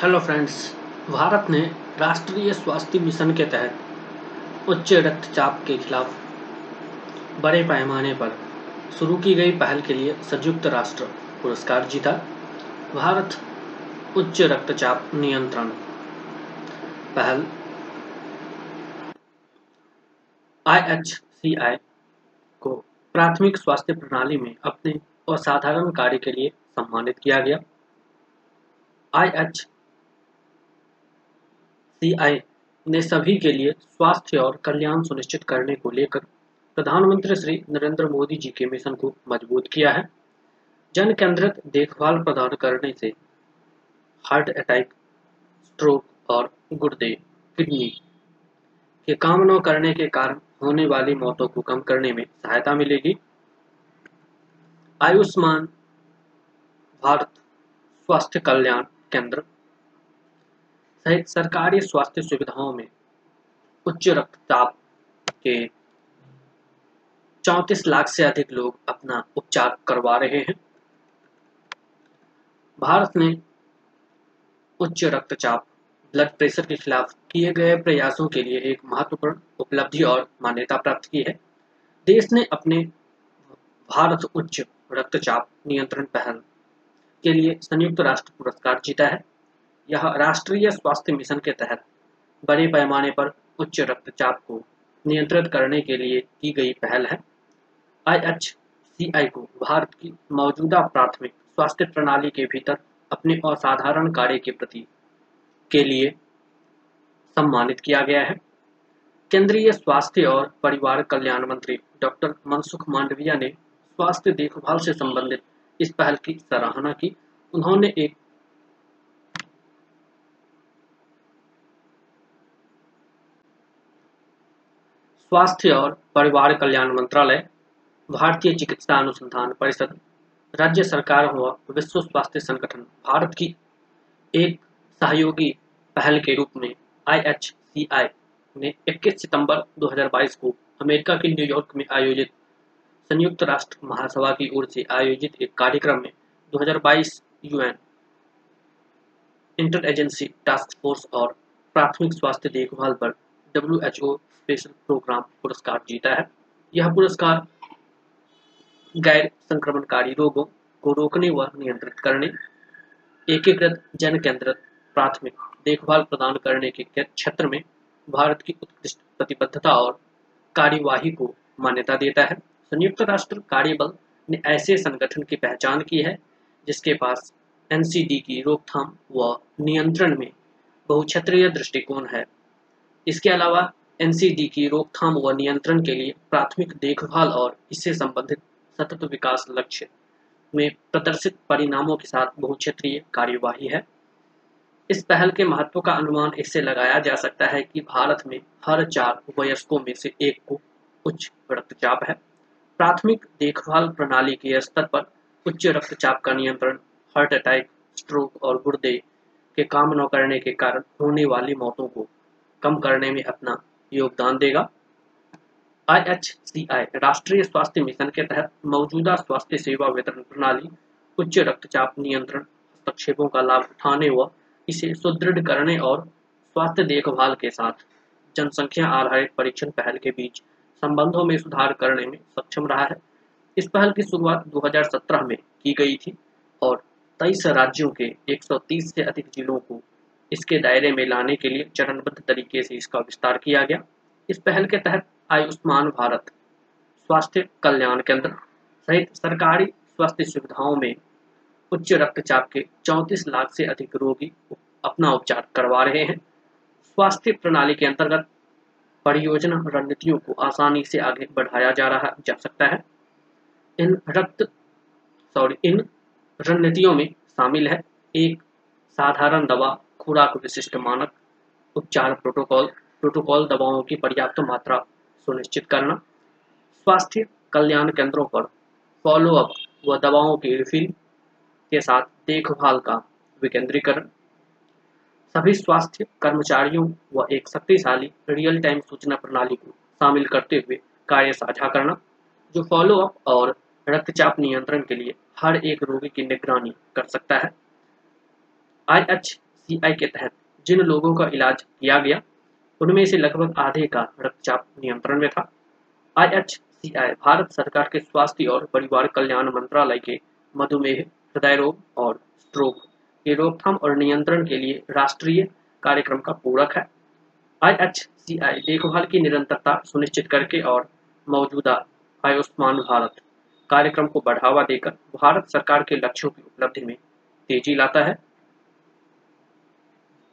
Hello friends Bharat ने राष्ट्रीय स्वास्थ्य मिशन के तहत उच्च रक्तचाप के खिलाफ बड़े पैमाने पर शुरू की गई पहल के लिए संयुक्त राष्ट्र पुरस्कार जीता। भारत उच्च रक्तचाप नियंत्रण पहल आईएचसीआई को प्राथमिक स्वास्थ्य प्रणाली में अपने असाधारण कार्य के लिए सम्मानित किया गया। आई एच सीआई ने सभी के लिए स्वास्थ्य और कल्याण सुनिश्चित करने को लेकर प्रधानमंत्री श्री नरेंद्र मोदी जी के मिशन को मज़बूत किया है। जन केंद्रित देखभाल प्रदान करने से हार्ट अटैक, स्ट्रोक और गुर्दे किडनी के काम न करने के कारण होने वाली मौतों को कम करने में सहायता मिलेगी। आयुष्मान भारत स्वास्थ्य कल्याण केंद्र सहित सरकारी स्वास्थ्य सुविधाओं में उच्च रक्तचाप के 34 लाख से अधिक लोग अपना उपचार करवा रहे हैं। भारत ने उच्च रक्तचाप ब्लड प्रेशर के खिलाफ किए गए प्रयासों के लिए एक महत्वपूर्ण उपलब्धि और मान्यता प्राप्त की है। देश ने अपने भारत उच्च रक्तचाप नियंत्रण पहल के लिए संयुक्त राष्ट्र पुरस्कार जीता है। यह राष्ट्रीय स्वास्थ्य मिशन के तहत बड़े पैमाने पर उच्च रक्तचाप को नियंत्रित करने के लिए की गई पहल है। आई को भारत की मौजूदा प्राथमिक स्वास्थ्य प्रणाली के भीतर अपने असाधारण कार्य के प्रति के लिए सम्मानित किया गया है। केंद्रीय स्वास्थ्य और परिवार कल्याण मंत्री डॉक्टर मनसुख मांडविया ने स्वास्थ्य देखभाल से संबंधित इस पहल की सराहना की। उन्होंने एक स्वास्थ्य और परिवार कल्याण मंत्रालय, भारतीय चिकित्सा अनुसंधान परिषद, राज्य सरकार व विश्व स्वास्थ्य संगठन, भारत की एक सहयोगी पहल के रूप में आईएचसीआई ने 21 सितंबर 2022 को अमेरिका के न्यूयॉर्क में आयोजित संयुक्त राष्ट्र महासभा की ओर से आयोजित एक कार्यक्रम में 2022 UN inter agency task force और प्राथमिक स्वास्थ्य देखभाल पर डब्ल्यू स्पेशल प्रोग्राम पुरस्कार जीता है। यह पुरस्कार गैर संक्रमणकारी रोगों को रोकने व नियंत्रित करने, एकीकृत जन केंद्रित प्राथमिक देखभाल प्रदान करने के क्षेत्र में भारत की उत्कृष्ट प्रतिबद्धता और कार्यवाही को मान्यता देता है। संयुक्त राष्ट्र कार्यबल ने ऐसे संगठन की पहचान की है, जिसके पास एनसीडी की रोकथाम व नियंत्रण में बहुक्षेत्रीय दृष्टिकोण है। इसके अलावा एनसीडी की रोकथाम व नियंत्रण के लिए प्राथमिक देखभाल और इससे संबंधित सतत विकास लक्ष्य में प्रदर्शित परिणामों के साथ बहुक्षेत्रीय कार्यवाही है। इस पहल के महत्व का अनुमान इससे लगाया जा सकता है कि भारत में हर चार वयस्कों में से एक को उच्च रक्तचाप है। प्राथमिक देखभाल प्रणाली के स्तर पर उच्च रक्तचाप का नियंत्रण, हार्ट अटैक, स्ट्रोक और गुर्दे के काम न करने के कारण होने वाली मौतों को कम करने में अपना योगदान देगा। आई राष्ट्रीय स्वास्थ्य मिशन के तहत मौजूदा स्वास्थ्य सेवा वितरण प्रणाली, उच्च रक्तचाप नियंत्रण, हस्तक्षेपों का लाभ उठाने व इसे सुदृढ़ करने और स्वास्थ्य देखभाल के साथ जनसंख्या आधारित परीक्षण पहल के बीच संबंधों में सुधार करने में सक्षम रहा है। इस पहल की शुरुआत 2017 में की गई थी और 23 राज्यों के 130 से अधिक जिलों को इसके दायरे में लाने के लिए चरणबद्ध तरीके से इसका विस्तार किया गया। इस पहल के तहत आयुष्मान भारत स्वास्थ्य कल्याण केंद्र सहित सरकारी स्वास्थ्य सुविधाओं में उच्च रक्तचाप के 34 लाख से अधिक रोगी अपना उपचार करवा रहे हैं। स्वास्थ्य प्रणाली के अंतर्गत परियोजना रणनीतियों को आसानी से आगे बढ़ाया जा रहा, जा सकता है। इन रक्त सॉरी इन रणनीतियों में शामिल है एक साधारण दवा खुराक विशिष्ट मानक, उपचार प्रोटोकॉल प्रोटोकॉल दवाओं की पर्याप्त मात्रा सुनिश्चित करना। स्वास्थ्य कल्याण केंद्रों पर फॉलोअप व दवाओं की रिफिल के साथ देखभाल का विकेंद्रीकरण। सभी स्वास्थ्य कर्मचारियों व एक शक्तिशाली रियल टाइम सूचना प्रणाली को शामिल करते हुए कार्य साझा करना, जो फॉलोअप और रक्तचाप नियंत्रण के लिए हर एक रोगी की निगरानी कर सकता है। आई एच के तहत जिन लोगों का इलाज किया गया, उनमें से लगभग आधे का रक्तचाप नियंत्रण में था। आई भारत सरकार के स्वास्थ्य और परिवार कल्याण मंत्रालय के मधुमेह, हृदय रोग और स्ट्रोक के रोकथाम और नियंत्रण के लिए राष्ट्रीय कार्यक्रम का पूरक है। आई देखभाल की निरंतरता सुनिश्चित करके और मौजूदा आयुष्मान भारत कार्यक्रम को बढ़ावा देकर भारत सरकार के लक्ष्यों की उपलब्धि में तेज़ी लाता है।